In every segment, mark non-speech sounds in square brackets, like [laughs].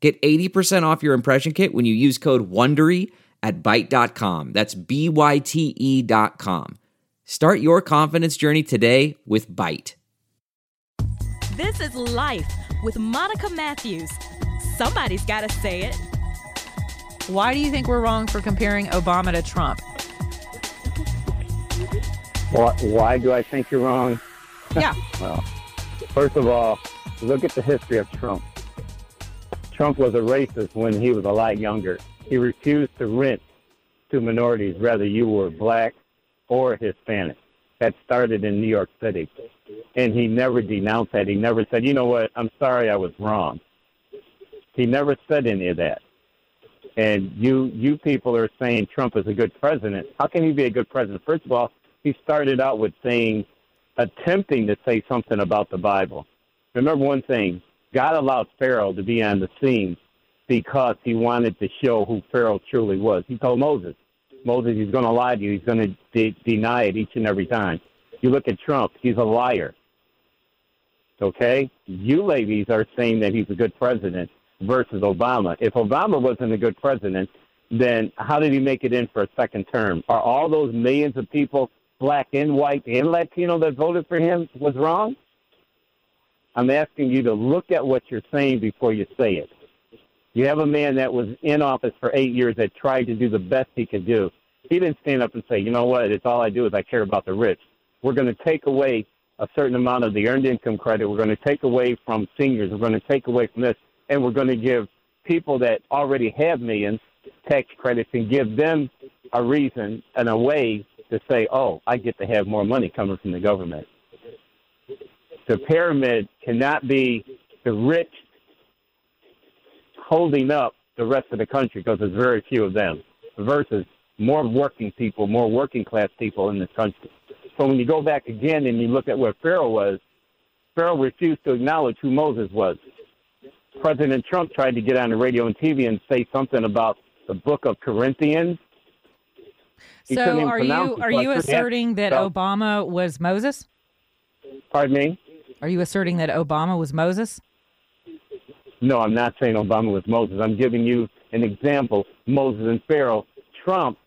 Get 80% off your impression kit when you use code WONDERY at Byte.com. That's B-Y-T-E dot com. Start your confidence journey today with Byte. This is Life with Monica Matthews. Somebody's got to say it. Why do you think we're wrong for comparing Obama to Trump? Why, why do I think you're wrong? Yeah. [laughs] well, first of all, look at the history of Trump. Trump was a racist when he was a lot younger. He refused to rent to minorities, whether you were black or Hispanic. That started in New York City. And he never denounced that. He never said, you know what, I'm sorry I was wrong. He never said any of that. And you you people are saying Trump is a good president. How can he be a good president? First of all, he started out with saying, attempting to say something about the Bible. Remember one thing God allowed Pharaoh to be on the scene because he wanted to show who Pharaoh truly was. He told Moses, Moses, he's going to lie to you. He's going to de- deny it each and every time. You look at Trump, he's a liar. Okay? You ladies are saying that he's a good president versus Obama. If Obama wasn't a good president, then how did he make it in for a second term? Are all those millions of people, black and white and Latino, that voted for him was wrong? I'm asking you to look at what you're saying before you say it. You have a man that was in office for eight years that tried to do the best he could do. He didn't stand up and say, you know what, it's all I do is I care about the rich. We're going to take away a certain amount of the earned income credit. We're going to take away from seniors. We're going to take away from this. And we're going to give people that already have millions tax credits and give them a reason and a way to say, oh, I get to have more money coming from the government. The pyramid cannot be the rich holding up the rest of the country because there's very few of them versus more working people, more working class people in this country. So when you go back again and you look at where Pharaoh was, Pharaoh refused to acknowledge who Moses was. President Trump tried to get on the radio and TV and say something about the book of Corinthians. He so are you are you asserting that Obama was Moses? Pardon me? Are you asserting that Obama was Moses? No, I'm not saying Obama was Moses. I'm giving you an example Moses and Pharaoh, Trump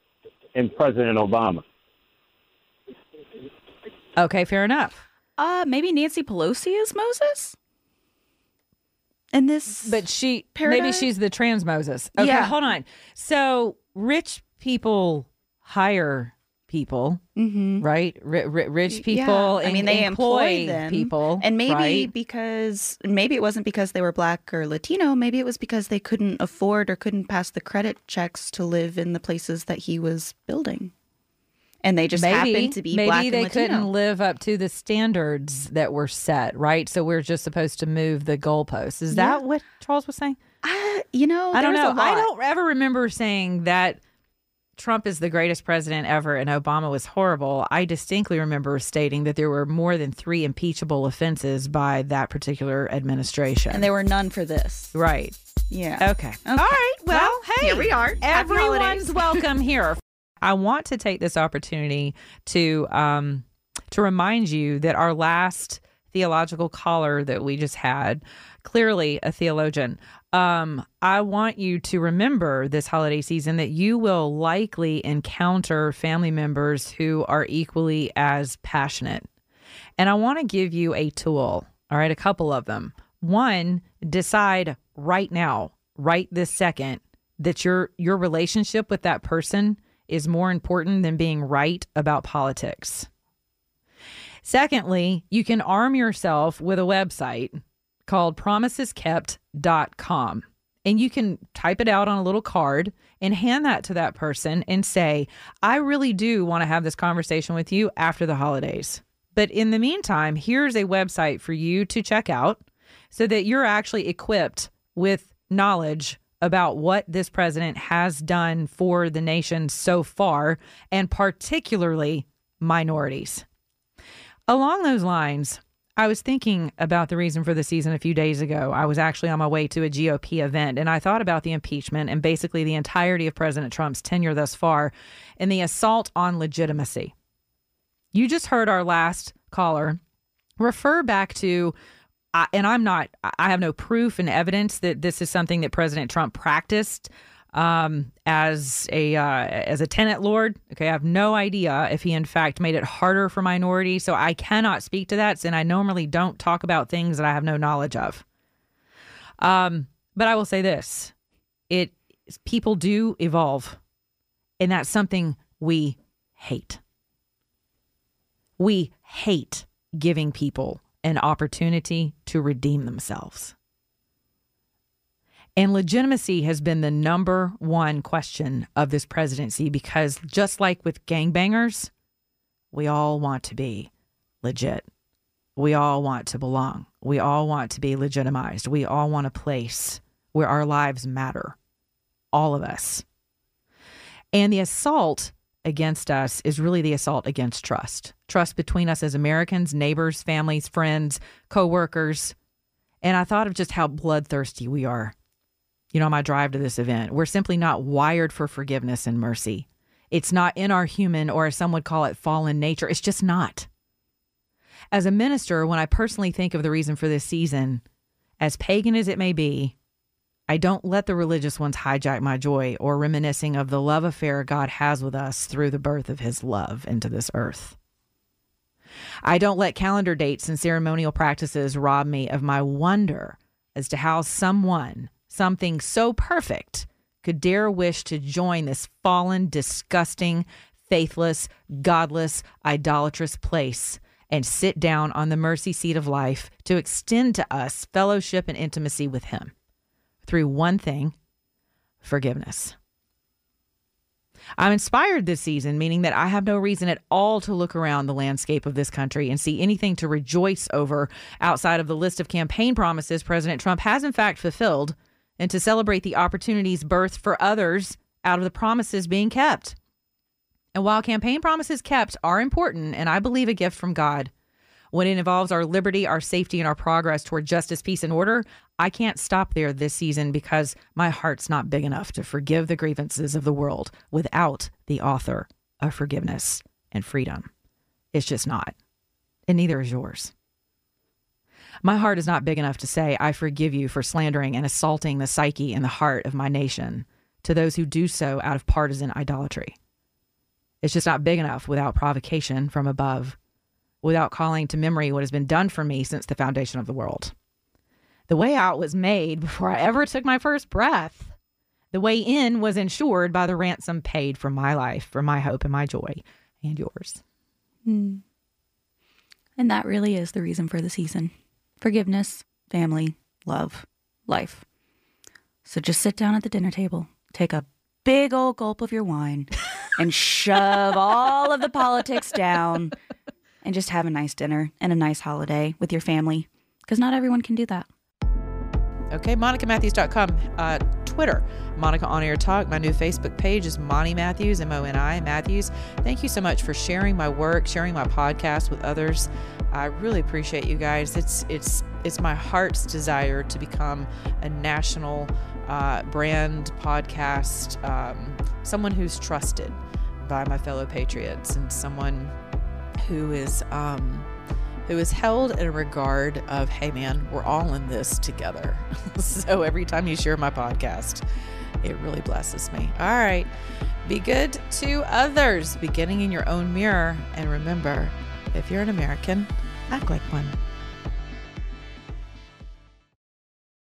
and President Obama. Okay, fair enough. Uh, maybe Nancy Pelosi is Moses? And this But she Paradigm? maybe she's the trans Moses. Okay, Yeah. hold on. So rich people hire people, Mhm. right? R- r- rich Yeah. people. I mean, they employ, them, people, and maybe right? because maybe it wasn't because they were black or Latino. Maybe it was because they couldn't afford or couldn't pass the credit checks to live in the places that he was building, and they just maybe, happened to be maybe they couldn't live up to the standards that were set, right? So we're just supposed to move the goalposts. Is that what Charles was saying? I, you know, I don't know. I don't ever remember saying that Trump is the greatest president ever and Obama was horrible. I distinctly remember stating that there were more than three impeachable offenses by that particular administration. and there were none for this. right. Yeah. Okay. All right. Well, hey, here we are. Everyone's [laughs] welcome here. I want to take this opportunity to um, to remind you that our last theological caller that we just had, clearly a theologian. Um, I want you to remember this holiday season that you will likely encounter family members who are equally as passionate. And I want to give you a tool, all right, a couple of them. One, decide right now, right this second, that your your relationship with that person is more important than being right about politics. Secondly, you can arm yourself with a website called promiseskept.com. And you can type it out on a little card and hand that to that person and say, I really do want to have this conversation with you after the holidays. But in the meantime, here's a website for you to check out so that you're actually equipped with knowledge about what this president has done for the nation so far, and particularly minorities. Along those lines, I was thinking about the reason for the season a few days ago. I was actually on my way to a GOP event and I thought about the impeachment and basically the entirety of President Trump's tenure thus far and the assault on legitimacy. You just heard our last caller refer back to and I'm not, I have no proof and evidence that this is something that President Trump practiced um, as a uh, as a tenant lord. Okay, I have no idea if he in fact made it harder for minorities, so I cannot speak to that. And I normally don't talk about things that I have no knowledge of. Um, but I will say this: it people do evolve, and that's something we hate. We hate giving people an opportunity to redeem themselves. And legitimacy has been the number one question of this presidency because just like with gangbangers, we all want to be legit. We all want to belong. We all want to be legitimized. We all want a place where our lives matter. All of us. And the assault against us is really the assault against trust. Trust between us as Americans, neighbors, families, friends, coworkers. And I thought of just how bloodthirsty we are. You know, my drive to this event, we're simply not wired for forgiveness and mercy. It's not in our human, or as some would call it, fallen nature. It's just not. As a minister, when I personally think of the reason for this season, as pagan as it may be, I don't let the religious ones hijack my joy or reminiscing of the love affair God has with us through the birth of his love into this earth. I don't let calendar dates and ceremonial practices rob me of my wonder as to how someone, something so perfect, could dare wish to join this fallen, disgusting, faithless, godless, idolatrous place and sit down on the mercy seat of life to extend to us fellowship and intimacy with Him through one thing forgiveness. I'm inspired this season, meaning that I have no reason at all to look around the landscape of this country and see anything to rejoice over outside of the list of campaign promises President Trump has in fact fulfilled and to celebrate the opportunities birthed for others out of the promises being kept. And while campaign promises kept are important and I believe a gift from God, when it involves our liberty, our safety, and our progress toward justice, peace, and order, I can't stop there this season because my heart's not big enough to forgive the grievances of the world without the author of forgiveness and freedom. It's just not. And neither is yours. My heart is not big enough to say, I forgive you for slandering and assaulting the psyche and the heart of my nation to those who do so out of partisan idolatry. It's just not big enough without provocation from above without calling to memory what has been done for me since the foundation of the world. The way out was made before I ever took my first breath. The way in was ensured by the ransom paid for my life, for my hope and my joy, and yours. Mm. And that really is the reason for the season forgiveness, family, love, life. So just sit down at the dinner table, take a big old gulp of your wine, [laughs] and shove all of the politics down and just have a nice dinner and a nice holiday with your family because not everyone can do that. Okay, MonicaMatthews.com. Uh, Twitter, Monica On Air Talk. My new Facebook page is Moni Matthews, M O N I Matthews. Thank you so much for sharing my work, sharing my podcast with others. I really appreciate you guys. It's it's it's my heart's desire to become a national uh, brand podcast, um, someone who's trusted by my fellow patriots, and someone who is um, who is held in regard of, hey man, we're all in this together. [laughs] so every time you share my podcast, it really blesses me. All right. Be good to others, beginning in your own mirror. And remember, if you're an American, act like one.